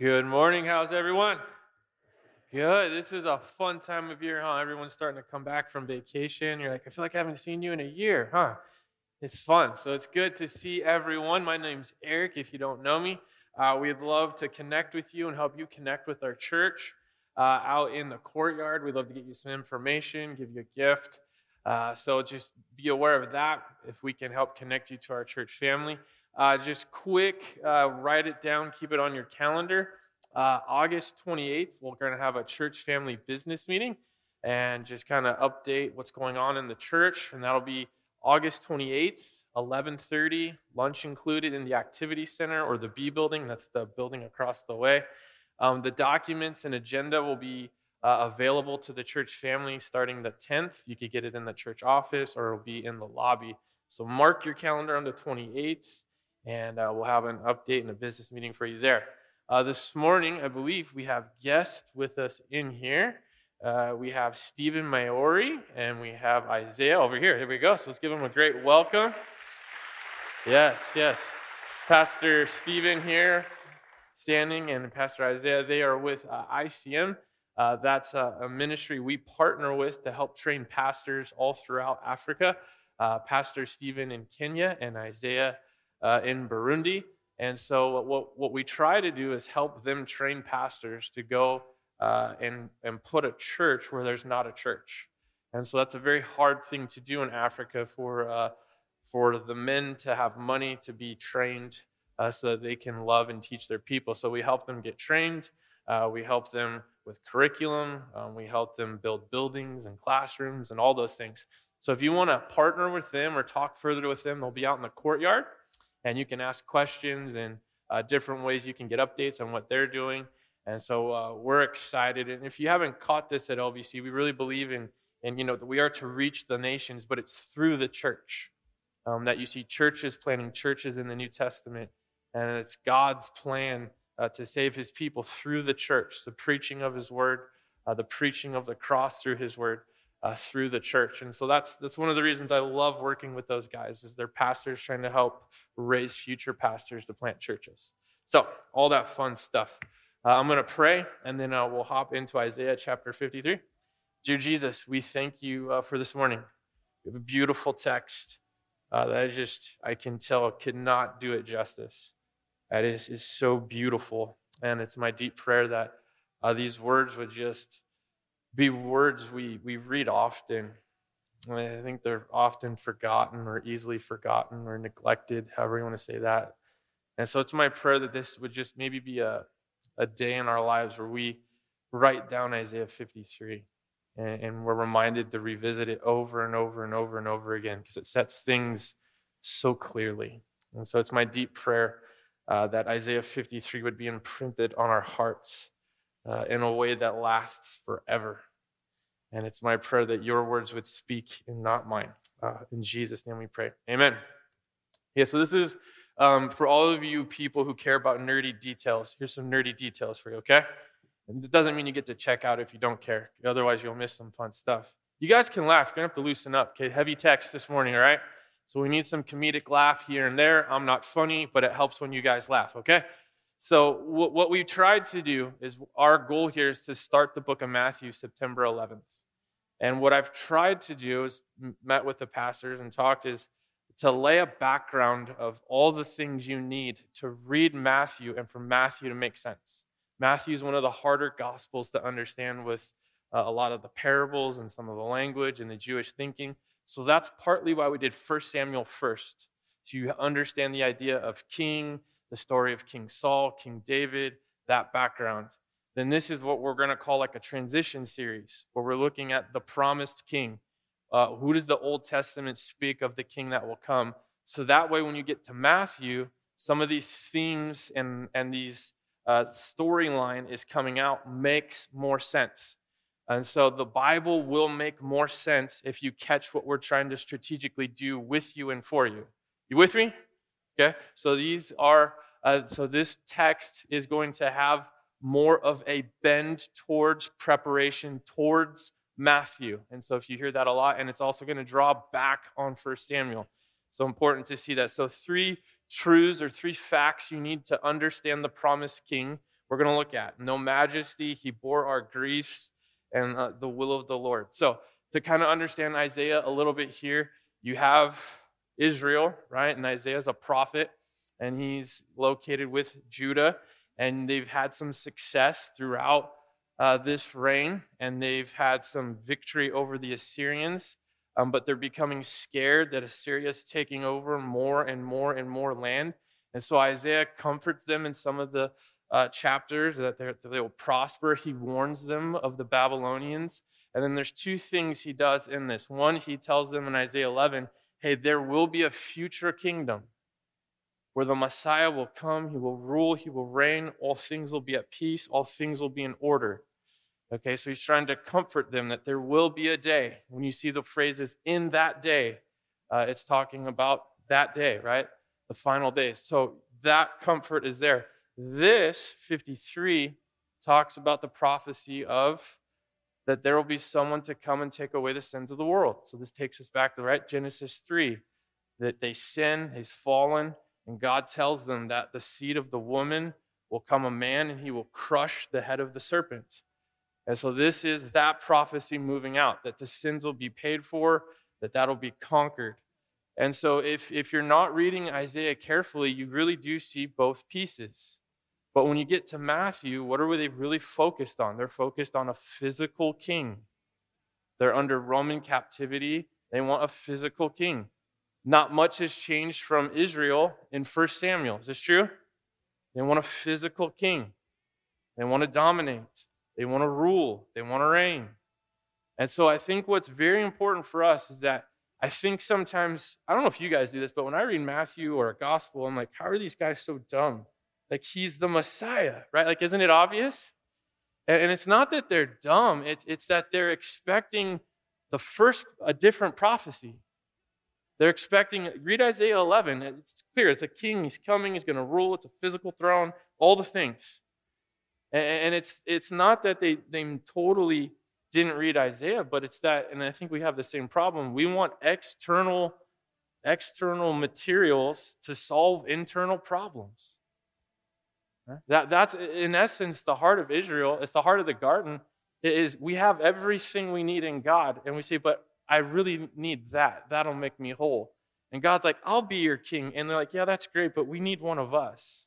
Good morning. How's everyone? Good. This is a fun time of year, huh? Everyone's starting to come back from vacation. You're like, I feel like I haven't seen you in a year, huh? It's fun. So it's good to see everyone. My name's Eric, if you don't know me. Uh, we'd love to connect with you and help you connect with our church uh, out in the courtyard. We'd love to get you some information, give you a gift. Uh, so just be aware of that if we can help connect you to our church family. Uh, just quick, uh, write it down, keep it on your calendar. Uh, August 28th, we're going to have a church family business meeting and just kind of update what's going on in the church. And that'll be August 28th, 11:30, lunch included in the activity center or the B building. That's the building across the way. Um, the documents and agenda will be uh, available to the church family starting the 10th. You could get it in the church office or it'll be in the lobby. So mark your calendar on the 28th and uh, we'll have an update and a business meeting for you there. Uh, this morning, I believe we have guests with us in here. Uh, we have Stephen Maori and we have Isaiah over here. Here we go. So let's give them a great welcome. Yes, yes. Pastor Stephen here standing and Pastor Isaiah, they are with uh, ICM. Uh, that's a, a, ministry we partner with to help train pastors all throughout Africa. Uh, Pastor Stephen in Kenya and Isaiah uh, in Burundi. And so, what, what we try to do is help them train pastors to go uh, and, and put a church where there's not a church. And so, that's a very hard thing to do in Africa for, uh, for the men to have money to be trained uh, so that they can love and teach their people. So, we help them get trained, uh, we help them with curriculum, um, we help them build buildings and classrooms and all those things. So, if you want to partner with them or talk further with them, they'll be out in the courtyard and you can ask questions and uh, different ways you can get updates on what they're doing. And so uh, we're excited. And if you haven't caught this at LVC, we really believe in, in you know, that we are to reach the nations, but it's through the church. Um, that you see churches planting churches in the New Testament, and it's God's plan uh, to save his people through the church, the preaching of his word, uh, the preaching of the cross through his word uh, through the church. And so that's that's one of the reasons I love working with those guys is they're pastors trying to help raise future pastors to plant churches. So all that fun stuff. Uh, I'm going to pray, and then uh, we'll hop into Isaiah chapter 53. Dear Jesus, we thank you uh, for this morning. We have a beautiful text uh, that I just I can tell cannot do it justice. That is is so beautiful, and it's my deep prayer that uh, these words would just be words we, we read often. I think they're often forgotten or easily forgotten or neglected, however you want to say that. And so it's my prayer that this would just maybe be a, a day in our lives where we write down Isaiah 53 and, and we're reminded to revisit it over and over and over and over again because it sets things so clearly. And so it's my deep prayer uh, that Isaiah 53 would be imprinted on our hearts uh, in a way that lasts forever. And it's my prayer that your words would speak and not mine. Uh, in Jesus' name we pray. Amen. Yeah, so this is um, for all of you people who care about nerdy details. Here's some nerdy details for you, okay? And it doesn't mean you get to check out if you don't care. Otherwise, you'll miss some fun stuff. You guys can laugh. You're going to have to loosen up, okay? Heavy text this morning, all right? So we need some comedic laugh here and there. I'm not funny, but it helps when you guys laugh, okay? So, what we've tried to do is our goal here is to start the book of Matthew September 11th. And what I've tried to do is met with the pastors and talked is to lay a background of all the things you need to read Matthew and for Matthew to make sense. Matthew is one of the harder gospels to understand with uh, a lot of the parables and some of the language and the Jewish thinking. So that's partly why we did 1 Samuel first, to understand the idea of king the story of King Saul, King David, that background, then this is what we're going to call like a transition series where we're looking at the promised king. Uh, who does the Old Testament speak of the king that will come? So that way, when you get to Matthew, some of these themes and, and these uh, storyline is coming out makes more sense. And so the Bible will make more sense if you catch what we're trying to strategically do with you and for you. You with me? Okay, so these are, uh, so this text is going to have more of a bend towards preparation, towards Matthew. And so if you hear that a lot, and it's also going to draw back on First Samuel. So important to see that. So, three truths or three facts you need to understand the promised king we're going to look at. No majesty, he bore our griefs and uh, the will of the Lord. So, to kind of understand Isaiah a little bit here, you have Israel, right? And Isaiah is a prophet, and he's located with Judah, and they've had some success throughout uh, this reign, and they've had some victory over the Assyrians. Um, but they're becoming scared that Assyria is taking over more and more and more land. And so Isaiah comforts them in some of the uh, chapters that, that they will prosper. He warns them of the Babylonians. And then there's two things he does in this. One, he tells them in Isaiah 11, hey, there will be a future kingdom where the Messiah will come, he will rule, he will reign, all things will be at peace, all things will be in order. Okay, so he's trying to comfort them that there will be a day. When you see the phrases in that day, uh, it's talking about that day, right? The final day. So that comfort is there. This 53 talks about the prophecy of that there will be someone to come and take away the sins of the world. So this takes us back to right Genesis 3 that they sin, he's fallen, and God tells them that the seed of the woman will come a man and he will crush the head of the serpent. And so this is that prophecy moving out that the sins will be paid for, that that'll be conquered. And so if if you're not reading Isaiah carefully, you really do see both pieces. But when you get to Matthew, what are they really focused on? They're focused on a physical king. They're under Roman captivity. They want a physical king. Not much has changed from Israel in 1 Samuel. Is this true? They want a physical king. They want to dominate. They want to rule. They want to reign. And so I think what's very important for us is that I think sometimes, I don't know if you guys do this, but when I read Matthew or a gospel, I'm like, how are these guys so dumb? Like he's the Messiah, right? Like, isn't it obvious? And, and it's not that they're dumb, it's, it's that they're expecting the first, a different prophecy. They're expecting, read Isaiah 11. It's clear. It's a king. He's coming. He's going to rule. It's a physical throne, all the things. And, and it's, it's not that they, they totally didn't read Isaiah, but it's that, and I think we have the same problem. We want external, external materials to solve internal problems. That, that's in essence the heart of Israel. It's the heart of the garden. It is we have everything we need in God, and we say, but I really need that. That'll make me whole. And God's like, I'll be your king. And they're like, yeah, that's great, but we need one of us.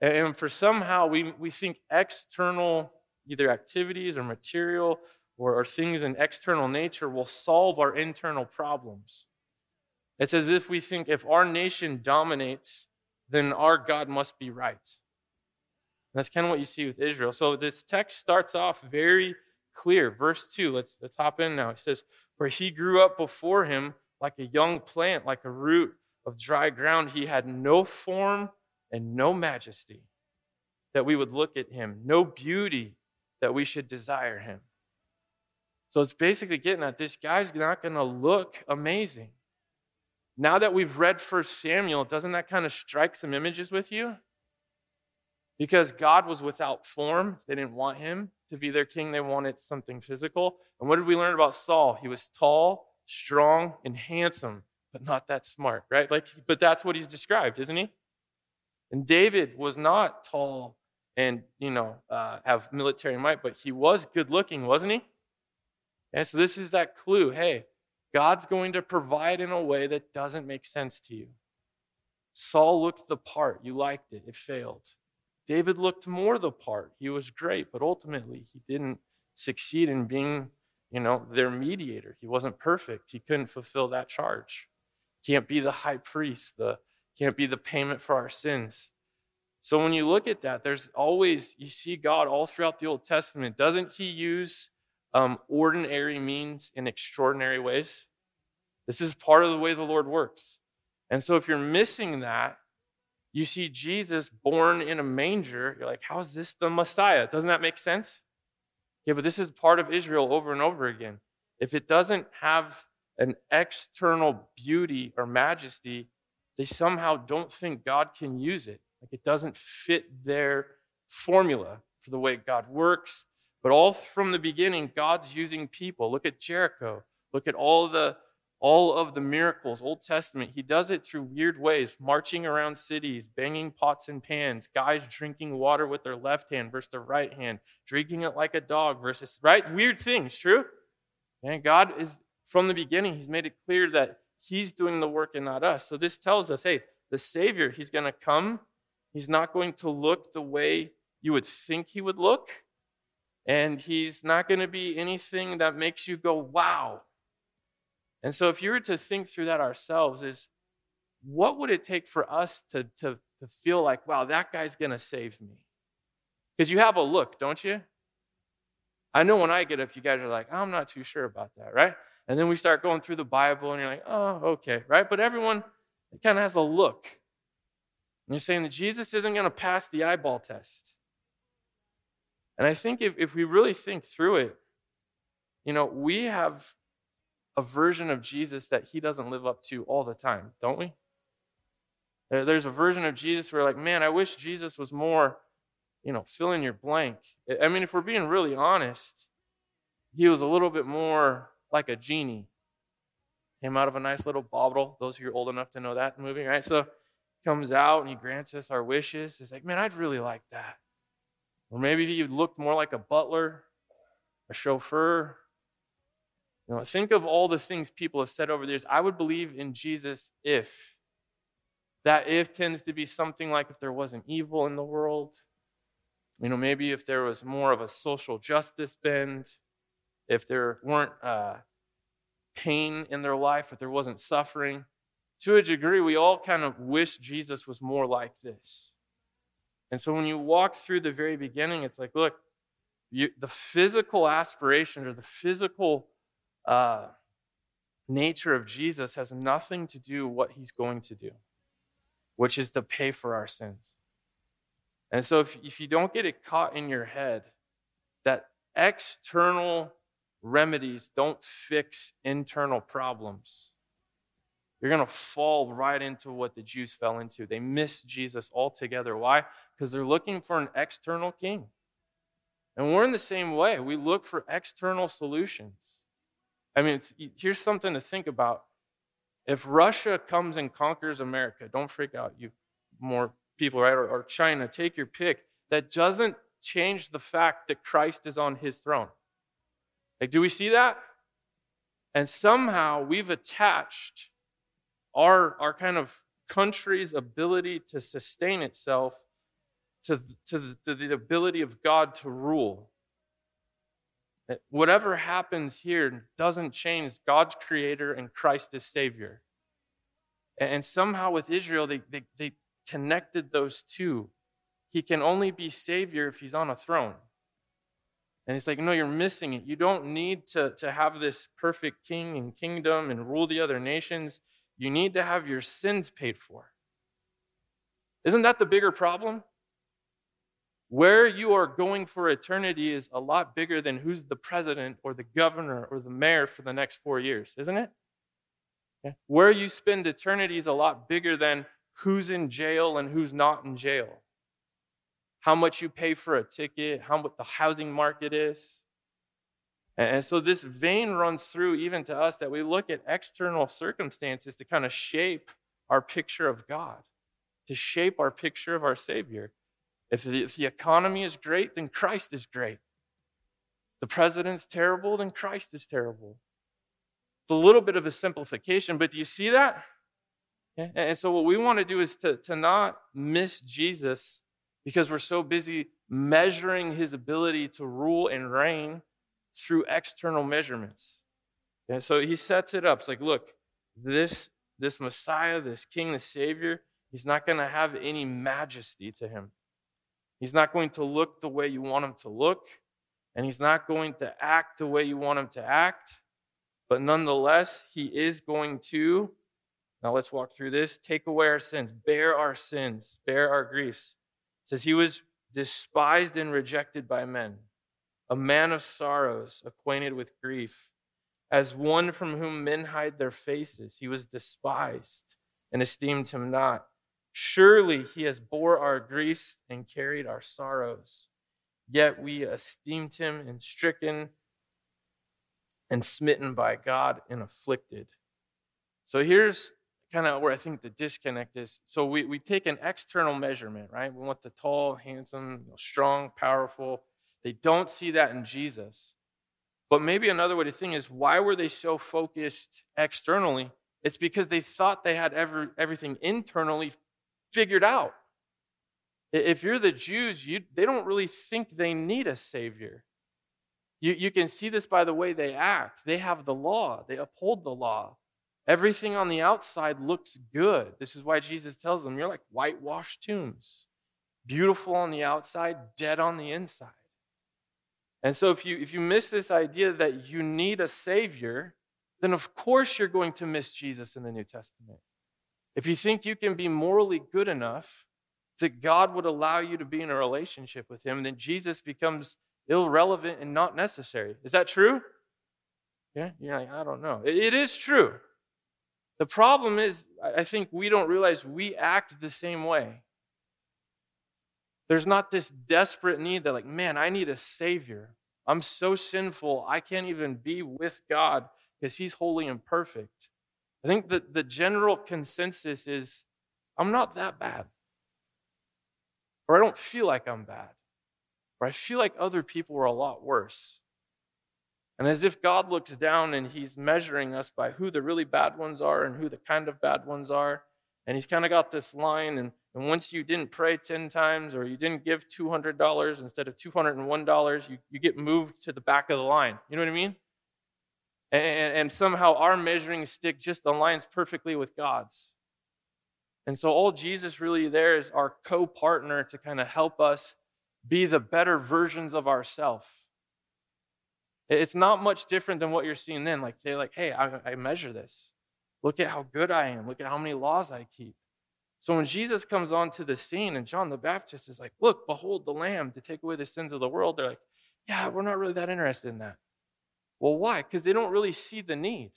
And for somehow we, we think external, either activities or material or, or things in external nature will solve our internal problems. It's as if we think if our nation dominates, then our God must be right. That's kind of what you see with Israel. So this text starts off very clear. Verse 2, let's, let's hop in now. It says, For he grew up before him like a young plant, like a root of dry ground. He had no form and no majesty that we would look at him, no beauty that we should desire him. So it's basically getting at this guy's not going to look amazing. Now that we've read First Samuel, doesn't that kind of strike some images with you? Because God was without form, they didn't want him to be their king, they wanted something physical. And what did we learn about Saul? He was tall, strong, and handsome, but not that smart, right? Like, but that's what he's described, isn't he? And David was not tall and, you know, uh, have military might, but he was good looking, wasn't he? And so this is that clue hey, God's going to provide in a way that doesn't make sense to you. Saul looked the part. You liked it. It failed. David looked more the part. He was great, but ultimately he didn't succeed in being, you know, their mediator. He wasn't perfect. He couldn't fulfill that charge. Can't be the high priest, the can't be the payment for our sins. So when you look at that, there's always you see God all throughout the Old Testament. Doesn't he use um, ordinary means in extraordinary ways? This is part of the way the Lord works. And so if you're missing that, you see Jesus born in a manger. You're like, how is this the Messiah? Doesn't that make sense? Yeah, but this is part of Israel over and over again. If it doesn't have an external beauty or majesty, they somehow don't think God can use it. Like it doesn't fit their formula for the way God works. But all from the beginning, God's using people. Look at Jericho. Look at all the all of the miracles, Old Testament, he does it through weird ways, marching around cities, banging pots and pans, guys drinking water with their left hand versus their right hand, drinking it like a dog versus, right? Weird things, true? And God is, from the beginning, he's made it clear that he's doing the work and not us. So this tells us, hey, the Savior, he's going to come. He's not going to look the way you would think he would look. And he's not going to be anything that makes you go, wow, and so if you were to think through that ourselves, is what would it take for us to, to, to feel like, wow, that guy's to save me? Because you have a look, don't you? I know when I get up, you guys are like, I'm not too sure about that, right? And then we start going through the Bible and you're like, oh, okay, right? But everyone kind of has a look. And you're saying that Jesus isn't to pass the eyeball test. And I think if, if we really think through it, you know, we have a version of Jesus that he doesn't live up to all the time, don't we? There's a version of Jesus where, like, man, I wish Jesus was more, you know, fill in your blank. I mean, if we're being really honest, he was a little bit more like a genie. Came out of a nice little bottle. Those of you old enough to know that movie, right? So comes out and he grants us our wishes. It's like, man, I'd really like that. Or maybe he looked more like a butler, a chauffeur, you know, think of all the things people have said over the years. I would believe in Jesus if. That if tends to be something like if there wasn't evil in the world. You know, maybe if there was more of a social justice bend, if there weren't uh, pain in their life, if there wasn't suffering. To a degree, we all kind of wish Jesus was more like this. And so when you walk through the very beginning, it's like, look, you, the physical aspiration or the physical uh, nature of Jesus has nothing to do with what he's going to do, which is to pay for our sins. And so if, if you don't get it caught in your head that external remedies don't fix internal problems, you're going to fall right into what the Jews fell into. They miss Jesus altogether. Why? Because they're looking for an external king. And we're in the same way. We look for external solutions. I mean, here's something to think about. If Russia comes and conquers America, don't freak out, you more people, right? Or, or China, take your pick. That doesn't change the fact that Christ is on his throne. Like, do we see that? And somehow we've attached our, our kind of country's ability to sustain itself to, to, to the ability of God to rule. Whatever happens here doesn't change God's creator and Christ as Savior. And somehow with Israel, they, they, they connected those two. He can only be Savior if he's on a throne. And it's like, no, you're missing it. You don't need to, to have this perfect king and kingdom and rule the other nations. You need to have your sins paid for. Isn't that the bigger problem? Where you are going for eternity is a lot bigger than who's the president or the governor or the mayor for the next four years, isn't it? Yeah. Where you spend eternity is a lot bigger than who's in jail and who's not in jail. How much you pay for a ticket, how what the housing market is. And so this vein runs through even to us that we look at external circumstances to kind of shape our picture of God, to shape our picture of our Savior. If the, if the economy is great, then Christ is great. The president's terrible, then Christ is terrible. It's a little bit of a simplification, but do you see that? And so, what we want to do is to, to not miss Jesus because we're so busy measuring his ability to rule and reign through external measurements. So he sets it up. It's like, look, this, this Messiah, this King, the Savior, he's not going to have any majesty to him. He's not going to look the way you want him to look, and he's not going to act the way you want him to act. But nonetheless, he is going to, now let's walk through this, take away our sins, bear our sins, bear our griefs. It says he was despised and rejected by men, a man of sorrows, acquainted with grief. As one from whom men hide their faces, he was despised and esteemed him not. Surely he has bore our griefs and carried our sorrows. Yet we esteemed him and stricken and smitten by God and afflicted. So here's kind of where I think the disconnect is. So we, we take an external measurement, right? We want the tall, handsome, strong, powerful. They don't see that in Jesus. But maybe another way to think is why were they so focused externally? It's because they thought they had every, everything internally figured out. If you're the Jews, you, they don't really think they need a Savior. You, you can see this by the way they act. They have the law, they uphold the law. Everything on the outside looks good. This is why Jesus tells them, You're like whitewashed tombs, beautiful on the outside, dead on the inside. And so, if you, if you miss this idea that you need a Savior, then of course you're going to miss Jesus in the New Testament. If you think you can be morally good enough that God would allow you to be in a relationship with Him, then Jesus becomes irrelevant and not necessary. Is that true? Yeah, you're like, I don't know. it is true. The problem is, I think we don't realize we act the same way. There's not this desperate need that, like, man, I need a Savior. I'm so sinful, I can't even be with God because He's holy and perfect. I think that the general consensus is I'm not that bad. Or I don't feel like I'm bad. Or I feel like other people are a lot worse. And as if God looks down and he's measuring us by who the really bad ones are and who the kind of bad ones are. And he's kind of got this line, and, and once you didn't pray 10 times or you didn't give $200 instead of $201, you, you get moved to the back of the line. You know what I mean? And, and somehow our measuring stick just aligns perfectly with God's. And so all Jesus really there is our co-partner to kind of help us be the better versions of ourselves. It's not much different than what you're seeing then. Like they're like, hey, I, I measure this. Look at how good I am. Look at how many laws I keep. So when Jesus comes onto the scene and John the Baptist is like, look, behold the Lamb to take away the sins of the world, they're like, yeah, we're not really that interested in that. Well, why? Because they don't really see the need.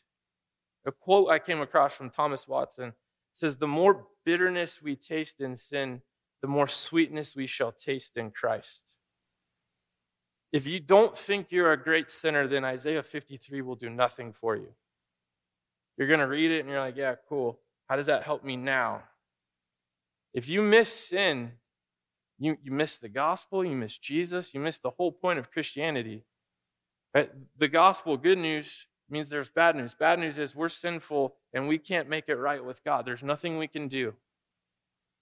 A quote I came across from Thomas Watson says, The more bitterness we taste in sin, the more sweetness we shall taste in Christ. If you don't think you're a great sinner, then Isaiah 53 will do nothing for you. You're going to read it and you're like, yeah, cool. How does that help me now? If you miss sin, you, you miss the gospel, you miss Jesus, you miss the whole point of Christianity. Right? The gospel, good news, means there's bad news. Bad news is we're sinful and we can't make it right with God. There's nothing we can do.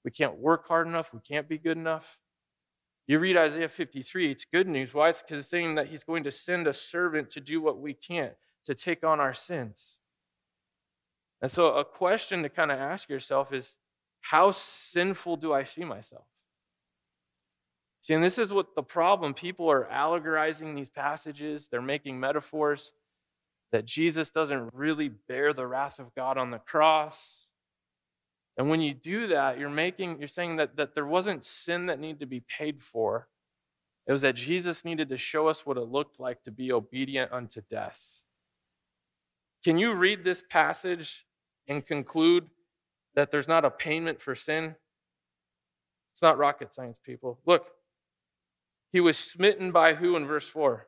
We can't work hard enough. We can't be good enough. You read Isaiah 53, it's good news. Why? It's because it's saying that he's going to send a servant to do what we can't, to take on our sins. And so, a question to kind of ask yourself is how sinful do I see myself? See, and this is what the problem people are allegorizing these passages, they're making metaphors that Jesus doesn't really bear the wrath of God on the cross. And when you do that, you're making you're saying that, that there wasn't sin that needed to be paid for. It was that Jesus needed to show us what it looked like to be obedient unto death. Can you read this passage and conclude that there's not a payment for sin? It's not rocket science, people. Look, he was smitten by who in verse 4?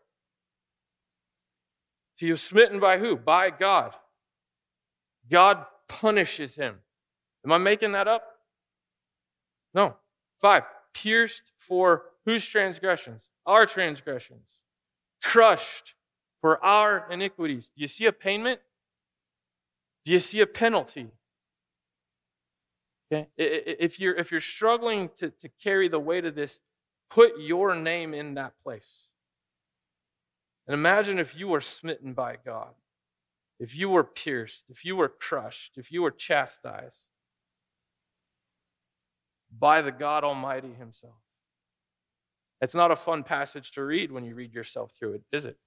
He was smitten by who? By God. God punishes him. Am I making that up? No. Five, pierced for whose transgressions? Our transgressions. Crushed for our iniquities. Do you see a payment? Do you see a penalty? Okay. If you're, if you're struggling to, to carry the weight of this, put your name in that place. And imagine if you were smitten by God, if you were pierced, if you were crushed, if you were chastised by the God Almighty Himself. It's not a fun passage to read when you read yourself through it, is it?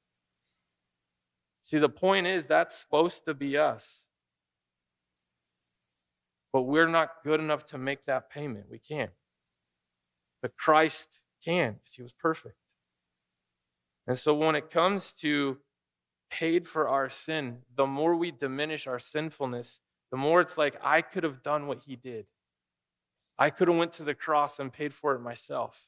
See, the point is that's supposed to be us. But we're not good enough to make that payment. We can't. But Christ can because he was perfect. And so when it comes to paid for our sin, the more we diminish our sinfulness, the more it's like I could have done what he did. I could have went to the cross and paid for it myself.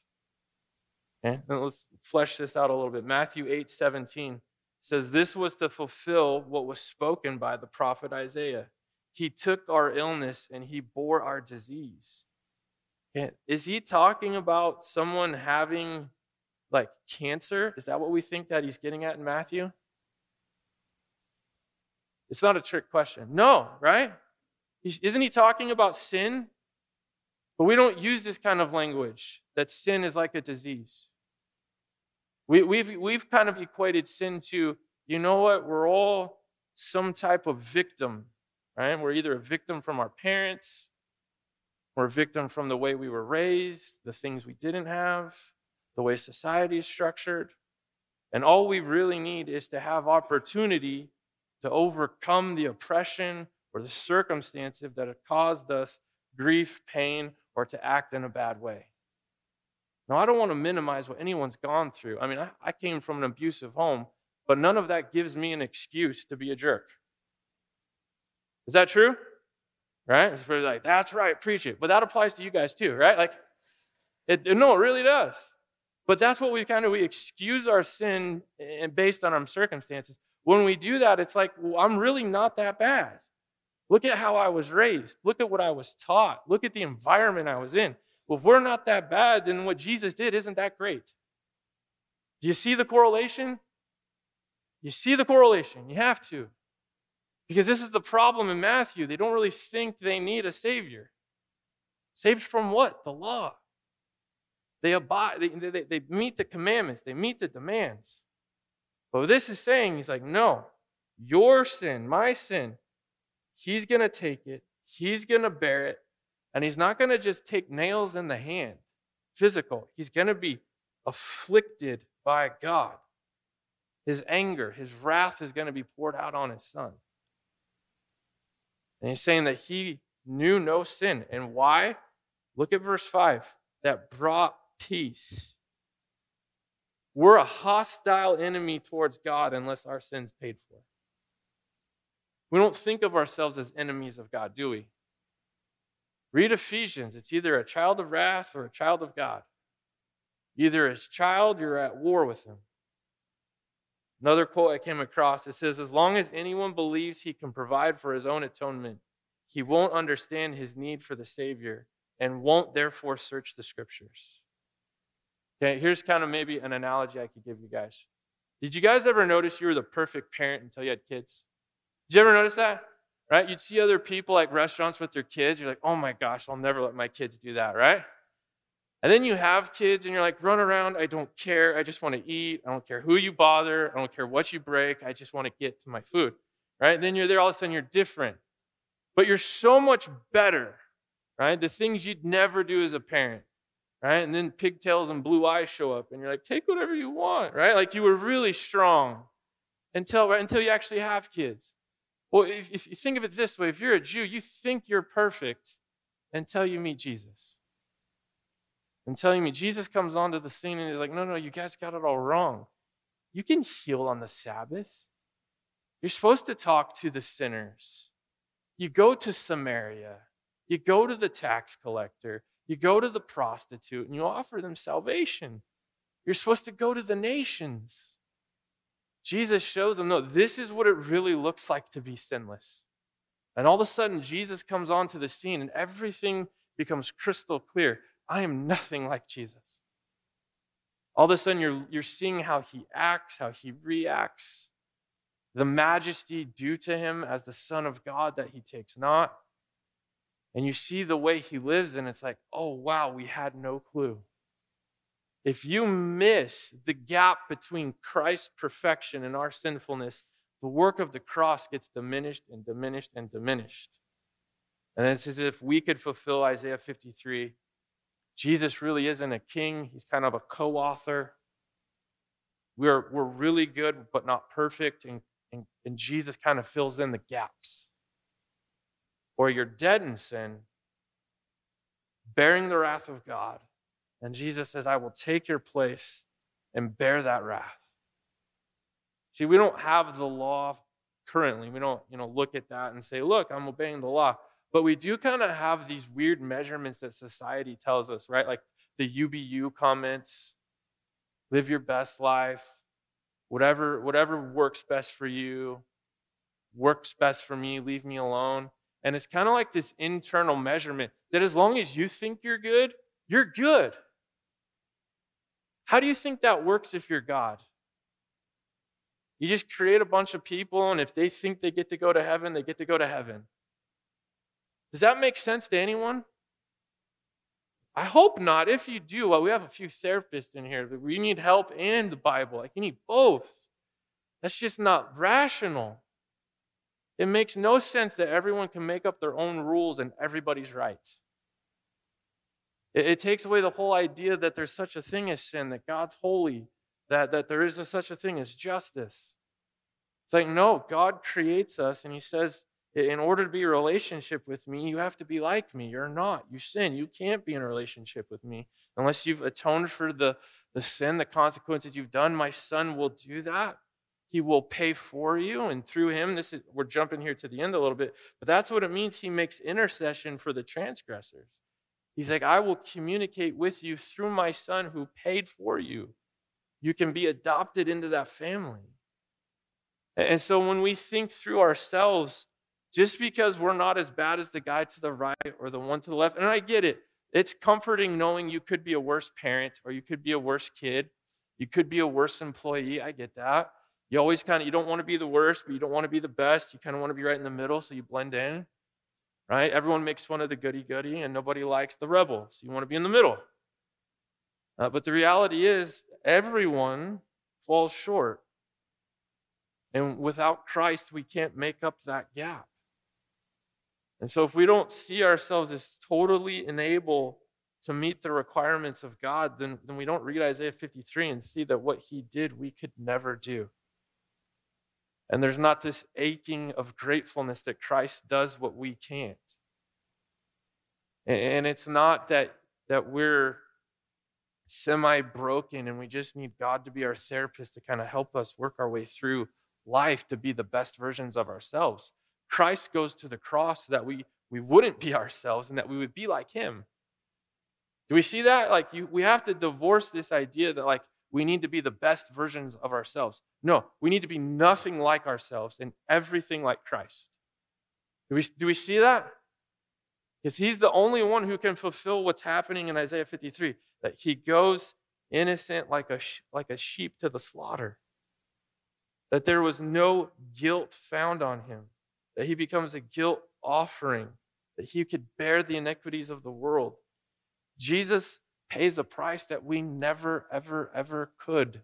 Okay? And let's flesh this out a little bit. Matthew 8, 17 says, This was to fulfill what was spoken by the prophet Isaiah. He took our illness and he bore our disease. Is he talking about someone having like cancer? Is that what we think that he's getting at in Matthew? It's not a trick question. No, right? Isn't he talking about sin? But we don't use this kind of language that sin is like a disease. We, we've, we've kind of equated sin to, you know what, we're all some type of victim, right? We're either a victim from our parents, or a victim from the way we were raised, the things we didn't have, the way society is structured. And all we really need is to have opportunity to overcome the oppression or the circumstances that have caused us grief, pain, or to act in a bad way. Now, I don't want to minimize what anyone's gone through. I mean, I, I came from an abusive home, but none of that gives me an excuse to be a jerk. Is that true? Right? Like, that's right, preach it. But that applies to you guys too, right? Like, it, no, it really does. But that's what we kind of we excuse our sin eh, based on our circumstances. When we do that, it's like, well, I'm really not that bad. Look at how I was raised. Look at what I was taught. Look at the environment I was in. Well, if we're not that bad, then what Jesus did isn't that great. Do you see the correlation? You see the correlation. You have to. Because this is the problem in Matthew. They don't really think they need a Savior. Saved from what? The law. They abide, they, they, they meet the commandments, they meet the demands. But what this is saying, he's like, no, your sin, my sin, he's going to take it, he's going to bear it, and he's not going to just take nails in the hand, physical. He's going to be afflicted by God. His anger, his wrath is going to be poured out on his son. And he's saying that he knew no sin. And why? Look at verse 5 that brought peace. We're a hostile enemy towards God unless our sin's paid for. We don't think of ourselves as enemies of God, do we? Read Ephesians. It's either a child of wrath or a child of God. Either as child, you're at war with him. Another quote I came across it says, As long as anyone believes he can provide for his own atonement, he won't understand his need for the Savior and won't therefore search the scriptures. Okay, here's kind of maybe an analogy I could give you guys. Did you guys ever notice you were the perfect parent until you had kids? Did you ever notice that? Right? You'd see other people like restaurants with their kids. You're like, oh my gosh, I'll never let my kids do that, right? And then you have kids and you're like, run around. I don't care. I just want to eat. I don't care who you bother. I don't care what you break. I just want to get to my food. Right? Then you're there, all of a sudden you're different. But you're so much better. Right? The things you'd never do as a parent. Right? And then pigtails and blue eyes show up and you're like, take whatever you want. Right? Like you were really strong until, right, until you actually have kids. Well, if, if you think of it this way, if you're a Jew, you think you're perfect until you meet Jesus and telling me Jesus comes onto the scene and he's like, no, no, you guys got it all wrong. You can heal on the Sabbath. You're supposed to talk to the sinners. You go to Samaria. You go to the tax collector. You go to the prostitute and you offer them salvation. You're supposed to go to the nations. Jesus shows them, no, this is what it really looks like to be sinless. And all of a sudden, Jesus comes onto the scene and everything becomes crystal clear. I am nothing like Jesus. All of a sudden, you're, you're seeing how he acts, how he reacts, the majesty due to him as the Son of God that he takes not. And you see the way he lives, and it's like, oh, wow, we had no clue. If you miss the gap between Christ's perfection and our sinfulness, the work of the cross gets diminished and diminished and diminished. And it's as if we could fulfill Isaiah 53 Jesus really isn't a king, he's kind of a co author. We're, we're really good, but not perfect, and, and, and Jesus kind of fills in the gaps. Or you're dead in sin, bearing the wrath of God. And Jesus says, I will take your place and bear that wrath. See, we don't have the law currently. We don't, you know, look at that and say, look, I'm obeying the law. But we do kind of have these weird measurements that society tells us, right? Like the UBU comments, live your best life, whatever, whatever works best for you, works best for me, leave me alone. And it's kind of like this internal measurement that as long as you think you're good, you're good. How do you think that works if you're God? You just create a bunch of people, and if they think they get to go to heaven, they get to go to heaven. Does that make sense to anyone? I hope not. If you do, well, we have a few therapists in here. We need help and the Bible. Like, you need both. That's just not rational. It makes no sense that everyone can make up their own rules and everybody's right. It, it takes away the whole idea that there's such a thing as sin, that God's holy, that, that there is a, such a thing as justice. It's like, no, God creates us and He says, in order to be a relationship with me, you have to be like me. You're not. You sin. You can't be in a relationship with me unless you've atoned for the, the sin, the consequences you've done. My son will do that. He will pay for you, and through him, this is we're jumping here to the end a little bit, but that's what it means. He makes intercession for the transgressors. He's like, I will communicate with you through my son who paid for you. You can be adopted into that family. And so when we think through ourselves, just because we're not as bad as the guy to the right or the one to the left, and I get it, it's comforting knowing you could be a worse parent or you could be a worse kid. You could be a worse employee. I get that. You always kind of you don't want to be the worst, but you don't want to be the best. You kind of want to be right in the middle, so you blend in. Right? Everyone makes fun of the goody goody, and nobody likes the rebel. So you want to be in the middle. Uh, but the reality is, everyone falls short. And without Christ, we can't make up that gap. And so, if we don't see ourselves as totally unable to meet the requirements of God, then, then we don't read Isaiah 53 and see that what he did, we could never do. And there's not this aching of gratefulness that Christ does what we can't. And it's not that, that we're semi broken and we just need God to be our therapist to kind of help us work our way through life to be the best versions of ourselves. Christ goes to the cross so that we, we wouldn't be ourselves and that we would be like him. Do we see that? Like, you, we have to divorce this idea that, like, we need to be the best versions of ourselves. No, we need to be nothing like ourselves and everything like Christ. Do we, do we see that? Because he's the only one who can fulfill what's happening in Isaiah 53 that he goes innocent like a, like a sheep to the slaughter, that there was no guilt found on him that he becomes a guilt offering, that he could bear the iniquities of the world. Jesus pays a price that we never, ever, ever could.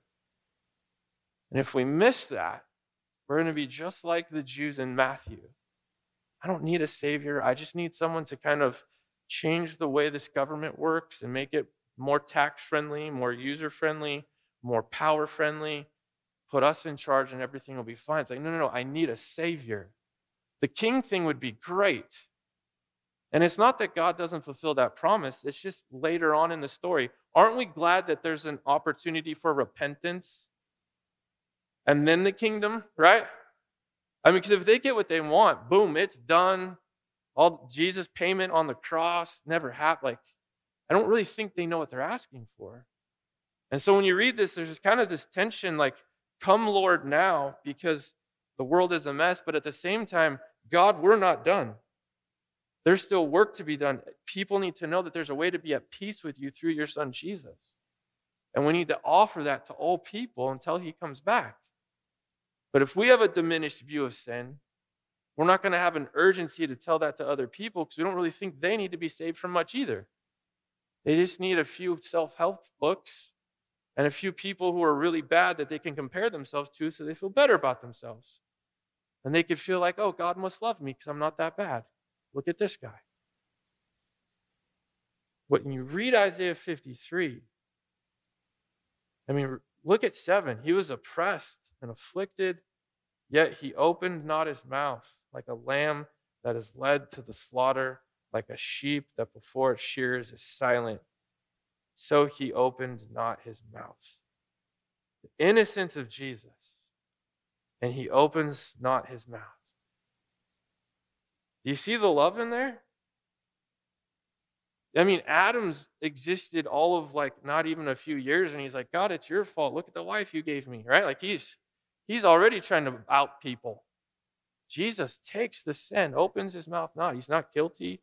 And if we miss that, we're going to be just like the Jews in Matthew. I don't need a savior. I just need someone to kind of change the way this government works and make it more tax friendly, more user friendly, more power friendly. Put us in charge and everything will be fine. It's like, no, no, no. I need a savior. The king thing would be great. And it's not that God doesn't fulfill that promise, it's just later on in the story. Aren't we glad that there's an opportunity for repentance and then the kingdom, right? I mean, because if they get what they want, boom, it's done. All Jesus' payment on the cross never happened. Like, I don't really think they know what they're asking for. And so when you read this, there's kind of this tension like, come, Lord, now, because the world is a mess, but at the same time, God, we're not done. There's still work to be done. People need to know that there's a way to be at peace with you through your son Jesus. And we need to offer that to all people until he comes back. But if we have a diminished view of sin, we're not going to have an urgency to tell that to other people because we don't really think they need to be saved from much either. They just need a few self help books and a few people who are really bad that they can compare themselves to so they feel better about themselves. And they could feel like, oh, God must love me because I'm not that bad. Look at this guy. When you read Isaiah 53, I mean, look at 7. He was oppressed and afflicted, yet he opened not his mouth, like a lamb that is led to the slaughter, like a sheep that before its shears is silent. So he opened not his mouth. The innocence of Jesus and he opens not his mouth. Do you see the love in there? I mean, Adam's existed all of like not even a few years, and he's like, God, it's your fault. Look at the wife you gave me, right? Like he's he's already trying to out people. Jesus takes the sin, opens his mouth not. He's not guilty.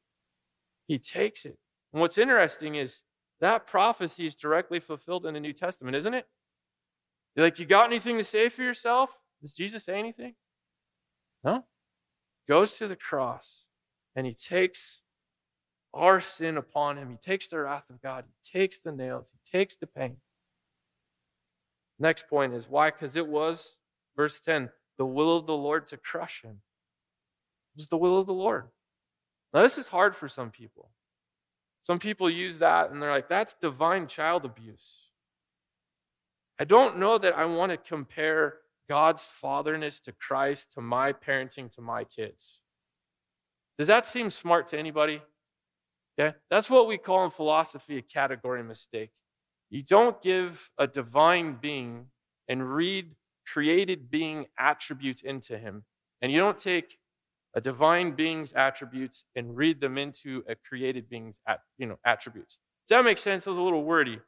He takes it. And what's interesting is that prophecy is directly fulfilled in the New Testament, isn't it? You're like, you got anything to say for yourself? Does Jesus say anything? No. Goes to the cross and he takes our sin upon him. He takes the wrath of God. He takes the nails. He takes the pain. Next point is why? Because it was, verse 10, the will of the Lord to crush him. It was the will of the Lord. Now, this is hard for some people. Some people use that and they're like, that's divine child abuse. I don't know that I want to compare God's fatherness to Christ to my parenting to my kids. Does that seem smart to anybody? Yeah, that's what we call in philosophy a category mistake. You don't give a divine being and read created being attributes into him, and you don't take a divine being's attributes and read them into a created being's you know attributes. Does that make sense? It was a little wordy,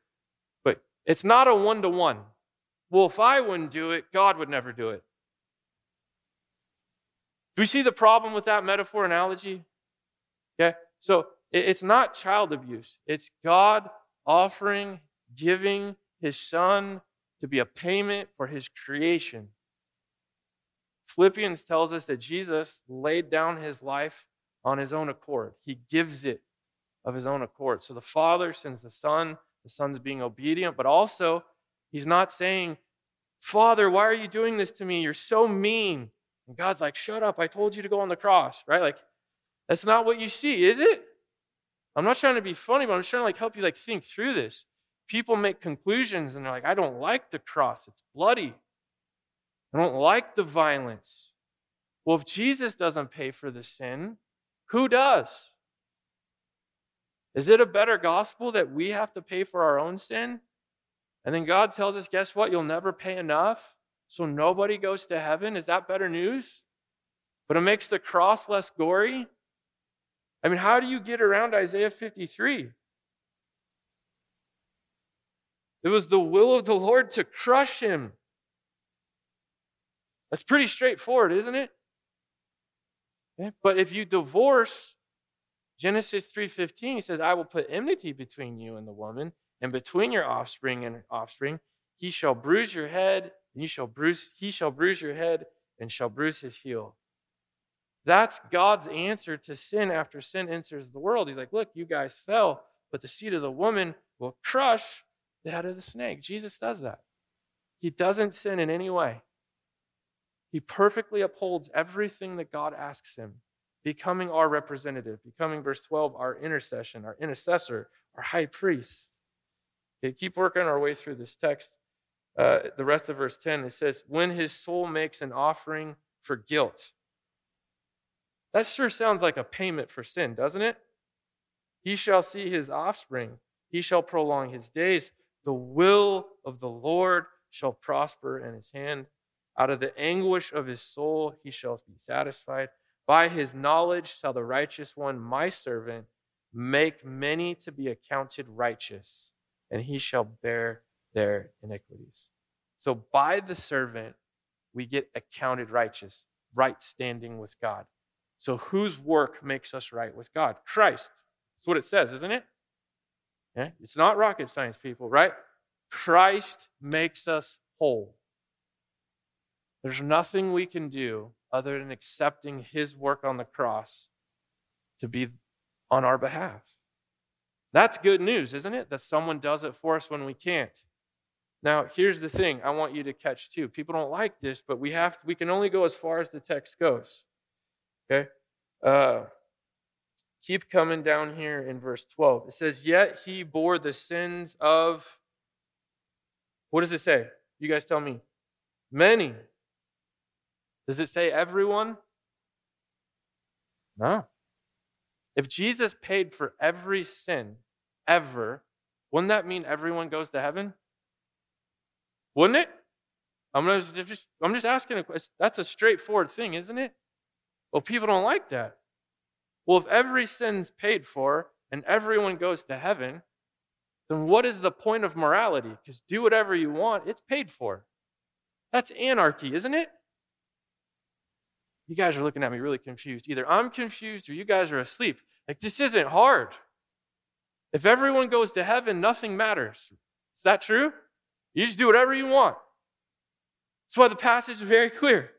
but it's not a one to one. Well, if I wouldn't do it, God would never do it. Do we see the problem with that metaphor analogy? Okay, so it's not child abuse. It's God offering, giving His Son to be a payment for His creation. Philippians tells us that Jesus laid down his life on his own accord. He gives it of his own accord. So the Father sends the Son, the Son's being obedient, but also he's not saying, Father, why are you doing this to me? You're so mean. And God's like, shut up. I told you to go on the cross, right? Like, that's not what you see, is it? I'm not trying to be funny, but I'm trying to like help you like think through this. People make conclusions and they're like, I don't like the cross. It's bloody. I don't like the violence. Well, if Jesus doesn't pay for the sin, who does? Is it a better gospel that we have to pay for our own sin? And then God tells us, guess what? You'll never pay enough, so nobody goes to heaven. Is that better news? But it makes the cross less gory? I mean, how do you get around Isaiah 53? It was the will of the Lord to crush him. That's pretty straightforward, isn't it? Okay. But if you divorce Genesis 3:15, he says, "I will put enmity between you and the woman, and between your offspring and offspring. He shall bruise your head, and you shall bruise he shall bruise your head and shall bruise his heel." That's God's answer to sin after sin enters the world. He's like, "Look, you guys fell, but the seed of the woman will crush the head of the snake." Jesus does that. He doesn't sin in any way. He perfectly upholds everything that God asks him, becoming our representative, becoming, verse 12, our intercession, our intercessor, our high priest. Okay, keep working our way through this text. Uh, the rest of verse 10, it says, When his soul makes an offering for guilt. That sure sounds like a payment for sin, doesn't it? He shall see his offspring, he shall prolong his days. The will of the Lord shall prosper in his hand. Out of the anguish of his soul he shall be satisfied. By his knowledge shall the righteous one, my servant, make many to be accounted righteous, and he shall bear their iniquities. So by the servant, we get accounted righteous, right standing with God. So whose work makes us right with God? Christ. That's what it says, isn't it? Yeah? It's not rocket science, people, right? Christ makes us whole. There's nothing we can do other than accepting his work on the cross to be on our behalf. That's good news, isn't it? That someone does it for us when we can't. Now, here's the thing I want you to catch too. People don't like this, but we have we can only go as far as the text goes. Okay? Uh, keep coming down here in verse 12. It says, Yet he bore the sins of what does it say? You guys tell me. Many. Does it say everyone? No. If Jesus paid for every sin ever, wouldn't that mean everyone goes to heaven? Wouldn't it? I'm just, I'm just asking a question. That's a straightforward thing, isn't it? Well, people don't like that. Well, if every sin's paid for and everyone goes to heaven, then what is the point of morality? Because do whatever you want, it's paid for. That's anarchy, isn't it? You guys are looking at me really confused. Either I'm confused or you guys are asleep. Like, this isn't hard. If everyone goes to heaven, nothing matters. Is that true? You just do whatever you want. That's why the passage is very clear.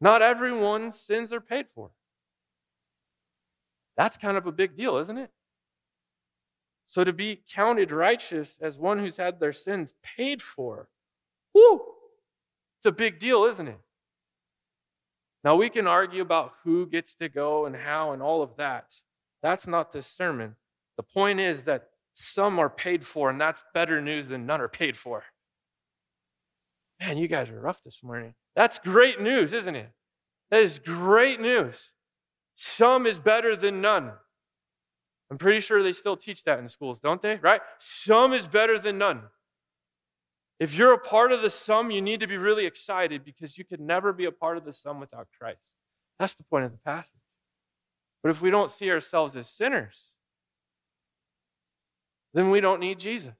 Not everyone's sins are paid for. That's kind of a big deal, isn't it? So to be counted righteous as one who's had their sins paid for, whoo, it's a big deal, isn't it? Now we can argue about who gets to go and how and all of that. That's not this sermon. The point is that some are paid for, and that's better news than none are paid for. Man, you guys are rough this morning. That's great news, isn't it? That is great news. Some is better than none. I'm pretty sure they still teach that in schools, don't they? Right? Some is better than none. If you're a part of the sum, you need to be really excited because you could never be a part of the sum without Christ. That's the point of the passage. But if we don't see ourselves as sinners, then we don't need Jesus.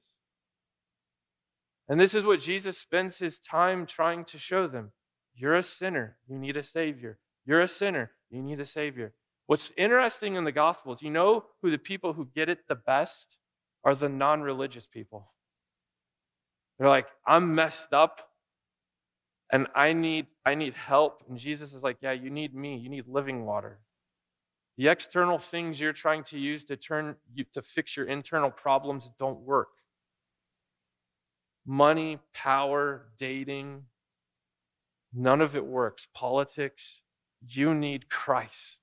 And this is what Jesus spends his time trying to show them. You're a sinner. You need a Savior. You're a sinner. You need a Savior. What's interesting in the Gospels, you know who the people who get it the best are the non religious people. They're like, I'm messed up and I need, I need help. And Jesus is like, Yeah, you need me. You need living water. The external things you're trying to use to turn you to fix your internal problems don't work. Money, power, dating, none of it works. Politics, you need Christ.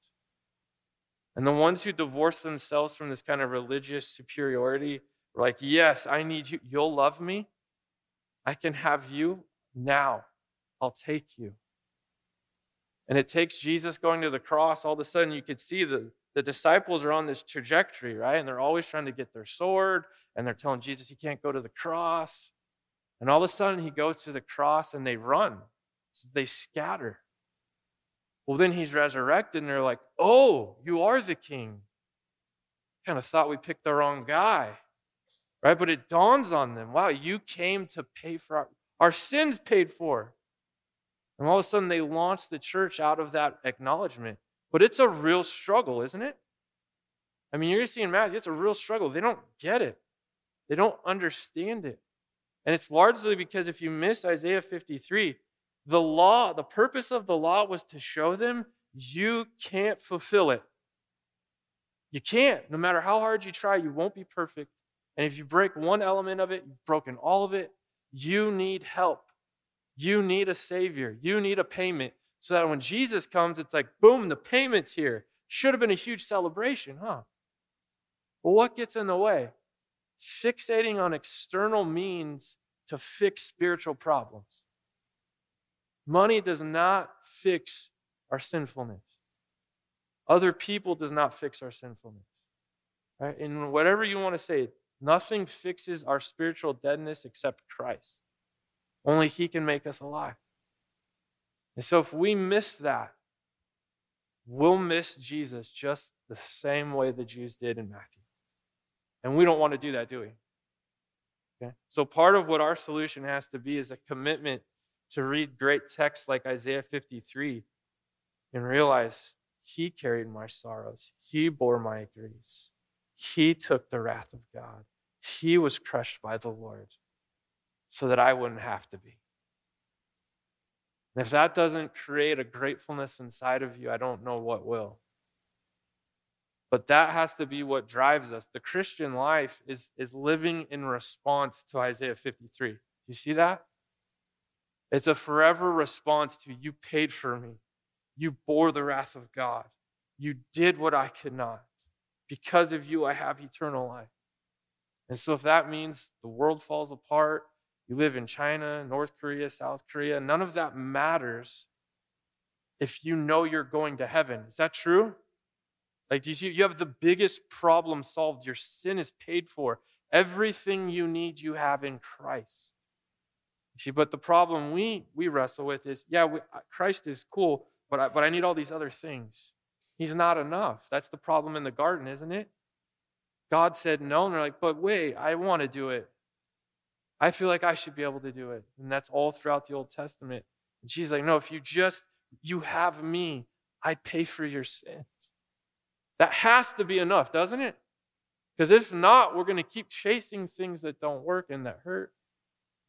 And the ones who divorce themselves from this kind of religious superiority like, Yes, I need you. You'll love me. I can have you now. I'll take you. And it takes Jesus going to the cross. All of a sudden, you could see the, the disciples are on this trajectory, right? And they're always trying to get their sword, and they're telling Jesus he can't go to the cross. And all of a sudden, he goes to the cross and they run, they scatter. Well, then he's resurrected, and they're like, Oh, you are the king. Kind of thought we picked the wrong guy, right? But it dawns on them wow, you came to pay for our, our sins paid for. And all of a sudden, they launch the church out of that acknowledgement. But it's a real struggle, isn't it? I mean, you're going to see in Matthew, it's a real struggle. They don't get it, they don't understand it. And it's largely because if you miss Isaiah 53, the law, the purpose of the law was to show them you can't fulfill it. You can't. No matter how hard you try, you won't be perfect. And if you break one element of it, you've broken all of it. You need help. You need a Savior. You need a payment. So that when Jesus comes, it's like, boom, the payment's here. Should have been a huge celebration, huh? Well, what gets in the way? Fixating on external means to fix spiritual problems. Money does not fix our sinfulness. Other people does not fix our sinfulness. Right? And whatever you want to say, nothing fixes our spiritual deadness except Christ. Only He can make us alive. And so if we miss that, we'll miss Jesus just the same way the Jews did in Matthew. And we don't want to do that, do we? Okay? So part of what our solution has to be is a commitment to read great texts like Isaiah 53 and realize He carried my sorrows, He bore my griefs, He took the wrath of God, He was crushed by the Lord so that I wouldn't have to be. And if that doesn't create a gratefulness inside of you, I don't know what will. But that has to be what drives us. The Christian life is, is living in response to Isaiah 53. You see that? It's a forever response to you paid for me. You bore the wrath of God. You did what I could not. Because of you, I have eternal life. And so, if that means the world falls apart, you live in China, North Korea, South Korea, none of that matters if you know you're going to heaven. Is that true? Like, do you see? You have the biggest problem solved. Your sin is paid for. Everything you need, you have in Christ. See, but the problem we, we wrestle with is yeah, we, Christ is cool, but I, but I need all these other things. He's not enough. That's the problem in the garden, isn't it? God said no, and they're like, but wait, I want to do it. I feel like I should be able to do it. And that's all throughout the Old Testament. And she's like, No, if you just, you have me, I pay for your sins. That has to be enough, doesn't it? Because if not, we're going to keep chasing things that don't work and that hurt.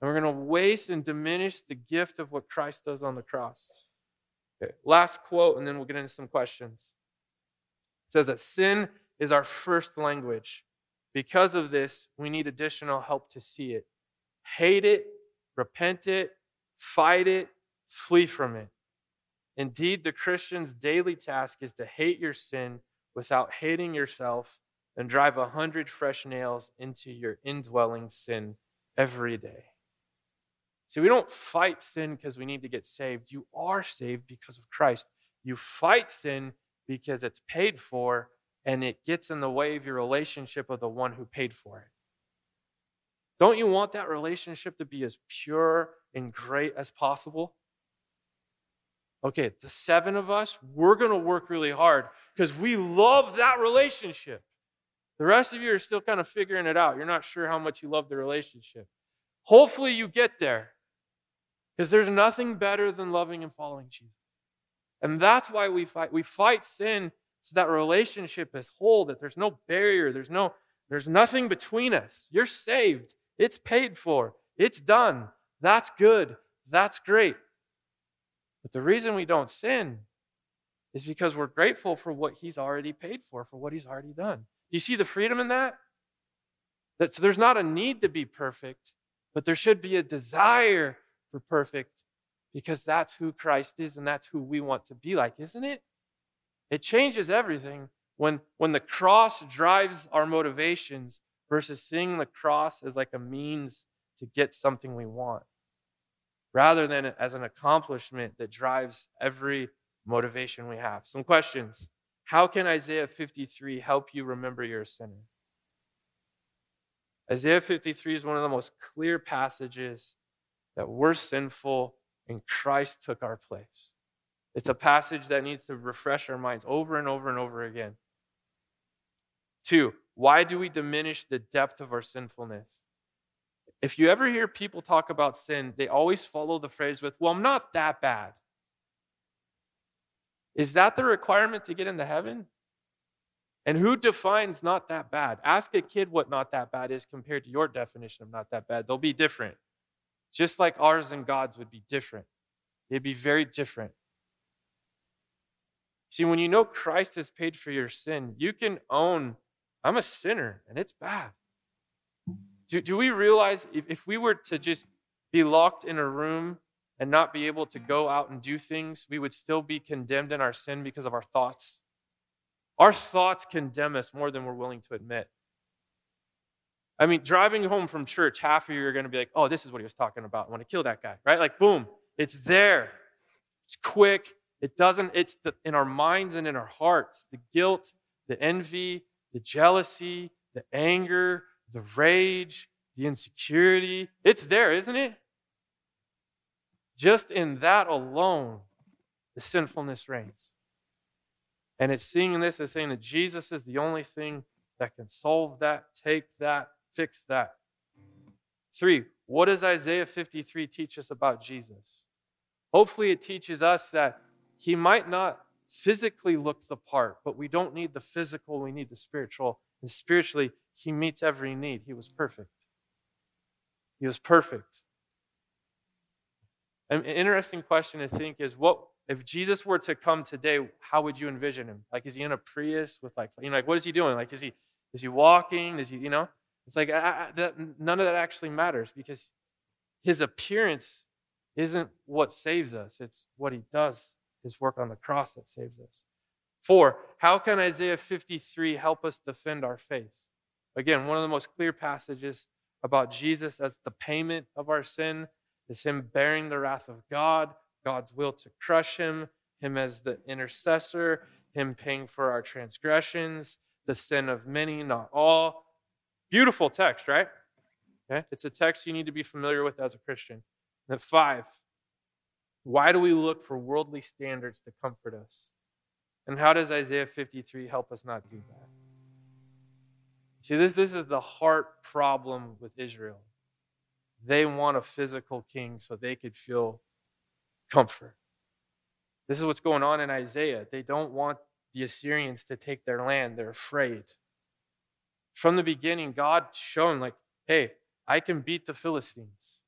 And we're going to waste and diminish the gift of what Christ does on the cross. Okay, last quote, and then we'll get into some questions. It says that sin is our first language. Because of this, we need additional help to see it. Hate it, repent it, fight it, flee from it. Indeed, the Christian's daily task is to hate your sin without hating yourself and drive a hundred fresh nails into your indwelling sin every day. See, we don't fight sin because we need to get saved. You are saved because of Christ. You fight sin because it's paid for and it gets in the way of your relationship with the one who paid for it. Don't you want that relationship to be as pure and great as possible? Okay, the seven of us, we're going to work really hard because we love that relationship. The rest of you are still kind of figuring it out. You're not sure how much you love the relationship. Hopefully, you get there because there's nothing better than loving and following Jesus. And that's why we fight. We fight sin so that relationship is whole, that there's no barrier, there's no there's nothing between us. You're saved. It's paid for. It's done. That's good. That's great. But the reason we don't sin is because we're grateful for what he's already paid for, for what he's already done. Do you see the freedom in that? That so there's not a need to be perfect, but there should be a desire for perfect because that's who Christ is and that's who we want to be like, isn't it? It changes everything when, when the cross drives our motivations versus seeing the cross as like a means to get something we want, rather than as an accomplishment that drives every motivation we have. Some questions. How can Isaiah 53 help you remember you're a sinner? Isaiah 53 is one of the most clear passages that we're sinful and Christ took our place. It's a passage that needs to refresh our minds over and over and over again. Two, why do we diminish the depth of our sinfulness? If you ever hear people talk about sin, they always follow the phrase with, well, I'm not that bad. Is that the requirement to get into heaven? And who defines not that bad? Ask a kid what not that bad is compared to your definition of not that bad. They'll be different. Just like ours and God's would be different. They'd be very different. See, when you know Christ has paid for your sin, you can own, I'm a sinner and it's bad. Do, do we realize if, if we were to just be locked in a room and not be able to go out and do things, we would still be condemned in our sin because of our thoughts. Our thoughts condemn us more than we're willing to admit. I mean, driving home from church, half of you are going to be like, oh, this is what he was talking about. I want to kill that guy, right? Like, boom, it's there. It's quick. It doesn't, it's the, in our minds and in our hearts. The guilt, the envy, the jealousy, the anger, the rage, the insecurity. It's there, isn't it? Just in that alone, the sinfulness reigns. And it's seeing this as saying that Jesus is the only thing that can solve that, take that, fix that. Three, what does Isaiah 53 teach us about Jesus? Hopefully, it teaches us that he might not physically look the part, but we don't need the physical, we need the spiritual. And spiritually, he meets every need. He was perfect. He was perfect. An interesting question to think is what if Jesus were to come today, how would you envision him? Like, is he in a Prius with like, you know, like what is he doing? Like, is he is he walking? Is he, you know? It's like I, I, that, none of that actually matters because his appearance isn't what saves us. It's what he does, his work on the cross that saves us. Four, how can Isaiah 53 help us defend our faith? Again, one of the most clear passages about Jesus as the payment of our sin is him bearing the wrath of God, God's will to crush him, him as the intercessor, him paying for our transgressions, the sin of many, not all. Beautiful text, right? Okay? It's a text you need to be familiar with as a Christian. And five, why do we look for worldly standards to comfort us? And how does Isaiah 53 help us not do that? See, this, this is the heart problem with Israel. They want a physical king so they could feel comfort. This is what's going on in Isaiah. They don't want the Assyrians to take their land, they're afraid. From the beginning, God shown, like, hey, I can beat the Philistines.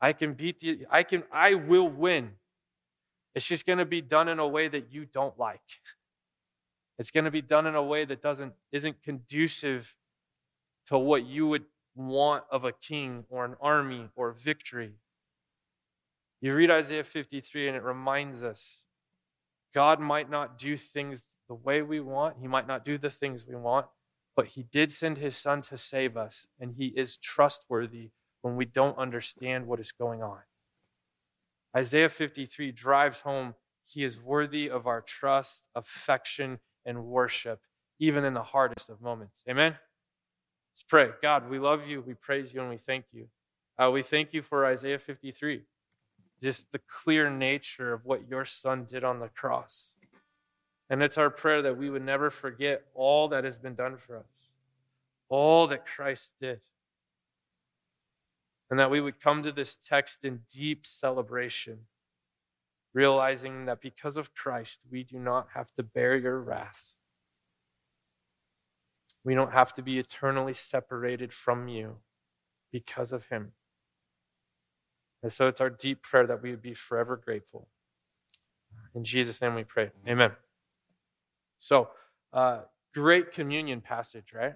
I can beat the, I can, I will win. It's just going to be done in a way that you don't like. It's going to be done in a way that doesn't, isn't conducive to what you would want of a king or an army or victory. You read Isaiah 53 and it reminds us God might not do things the way we want, He might not do the things we want, but He did send His Son to save us, and He is trustworthy when we don't understand what is going on. Isaiah 53 drives home He is worthy of our trust, affection, and worship, even in the hardest of moments. Amen? Let's pray. God, we love you, we praise you, and we thank you. Uh, we thank you for Isaiah 53, just the clear nature of what your Son did on the cross. And it's our prayer that we would never forget all that has been done for us, all that Christ did. And that we would come to this text in deep celebration, realizing that because of Christ, we do not have to bear your wrath. We don't have to be eternally separated from you because of him. And so it's our deep prayer that we would be forever grateful. In Jesus' name we pray. Amen. So, uh, great communion passage, right?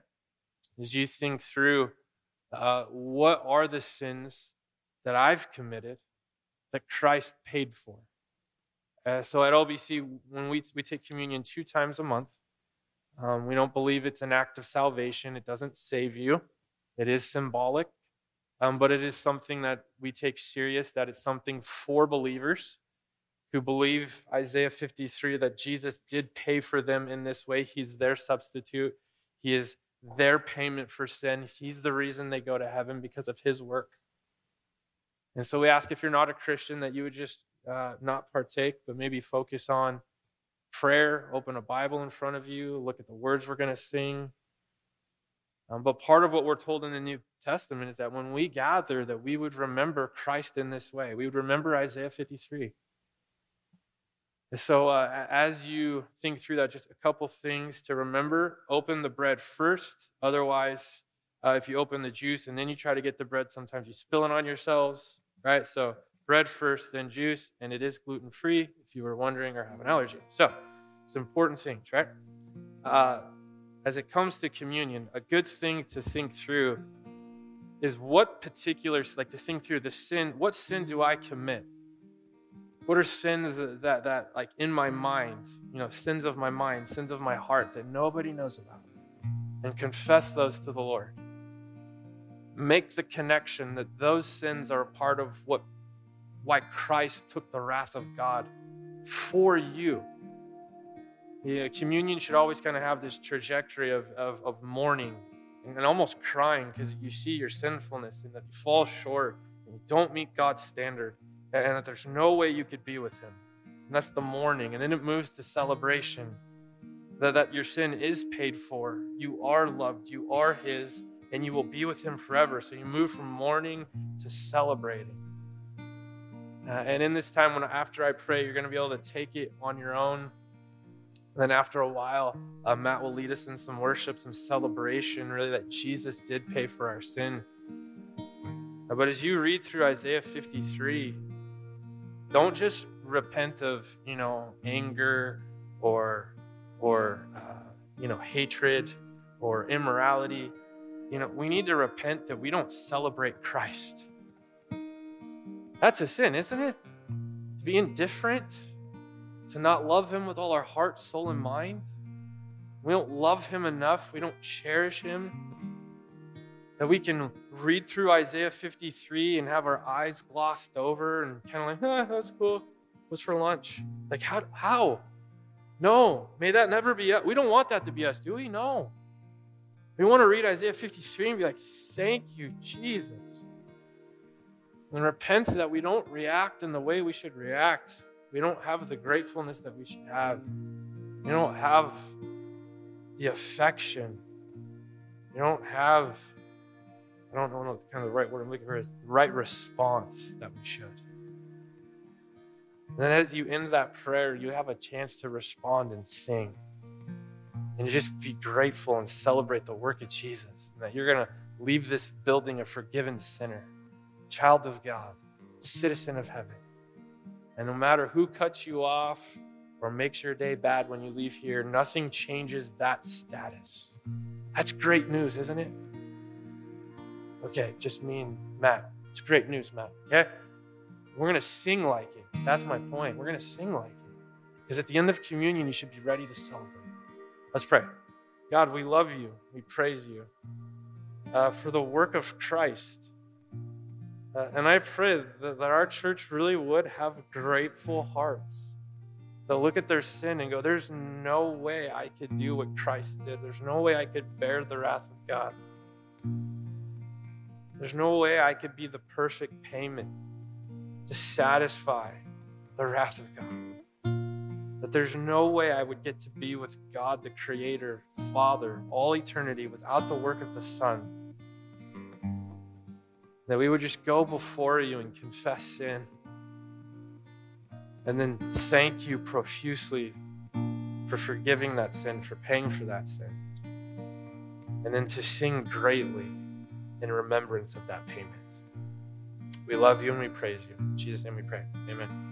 As you think through uh, what are the sins that I've committed that Christ paid for. Uh, so at LBC, when we, we take communion two times a month, um, we don't believe it's an act of salvation. It doesn't save you. It is symbolic, um, but it is something that we take serious, that it's something for believers who believe Isaiah 53 that Jesus did pay for them in this way. He's their substitute, He is their payment for sin. He's the reason they go to heaven because of His work. And so we ask if you're not a Christian that you would just uh, not partake, but maybe focus on prayer, open a Bible in front of you, look at the words we're going to sing. Um, but part of what we're told in the New Testament is that when we gather, that we would remember Christ in this way. We would remember Isaiah 53. So, uh, as you think through that, just a couple things to remember. Open the bread first. Otherwise, uh, if you open the juice and then you try to get the bread, sometimes you spill it on yourselves, right? So, bread first, then juice, and it is gluten free if you were wondering or have an allergy. So, it's important things, right? Uh, as it comes to communion, a good thing to think through is what particulars, like to think through the sin, what sin do I commit? What are sins that, that, like, in my mind, you know, sins of my mind, sins of my heart that nobody knows about? And confess those to the Lord. Make the connection that those sins are a part of what, why Christ took the wrath of God for you. Yeah, communion should always kind of have this trajectory of, of, of mourning and almost crying because you see your sinfulness and that you fall short and you don't meet God's standard and that there's no way you could be with him. And that's the mourning. And then it moves to celebration that, that your sin is paid for. You are loved, you are his, and you will be with him forever. So you move from mourning to celebrating. Uh, and in this time, when after I pray, you're going to be able to take it on your own. And then after a while, uh, Matt will lead us in some worship, some celebration, really, that Jesus did pay for our sin. Uh, but as you read through Isaiah 53, don't just repent of you know anger or or uh, you know hatred or immorality. You know we need to repent that we don't celebrate christ. That's a sin isn't it? To be indifferent to not love him with all our heart soul and mind. We don't love him enough. We don't cherish him that we can read through Isaiah 53 and have our eyes glossed over and kind of like, ah, that's cool. What's for lunch? Like, how? How? No, may that never be us. We don't want that to be us, do we? No. We want to read Isaiah 53 and be like, thank you, Jesus. And repent that we don't react in the way we should react. We don't have the gratefulness that we should have. We don't have the affection. We don't have I don't know kind of the right word I'm looking for is the right response that we should. And then as you end that prayer, you have a chance to respond and sing. And just be grateful and celebrate the work of Jesus. And that you're going to leave this building a forgiven sinner, child of God, citizen of heaven. And no matter who cuts you off or makes your day bad when you leave here, nothing changes that status. That's great news, isn't it? Okay, just me and Matt. It's great news, Matt. Okay? We're going to sing like it. That's my point. We're going to sing like it. Because at the end of communion, you should be ready to celebrate. Let's pray. God, we love you. We praise you uh, for the work of Christ. Uh, and I pray that, that our church really would have grateful hearts. They'll look at their sin and go, There's no way I could do what Christ did. There's no way I could bear the wrath of God. There's no way I could be the perfect payment to satisfy the wrath of God. That there's no way I would get to be with God, the Creator, Father, all eternity without the work of the Son. That we would just go before you and confess sin. And then thank you profusely for forgiving that sin, for paying for that sin. And then to sing greatly in remembrance of that payment. We love you and we praise you. In Jesus' name we pray. Amen.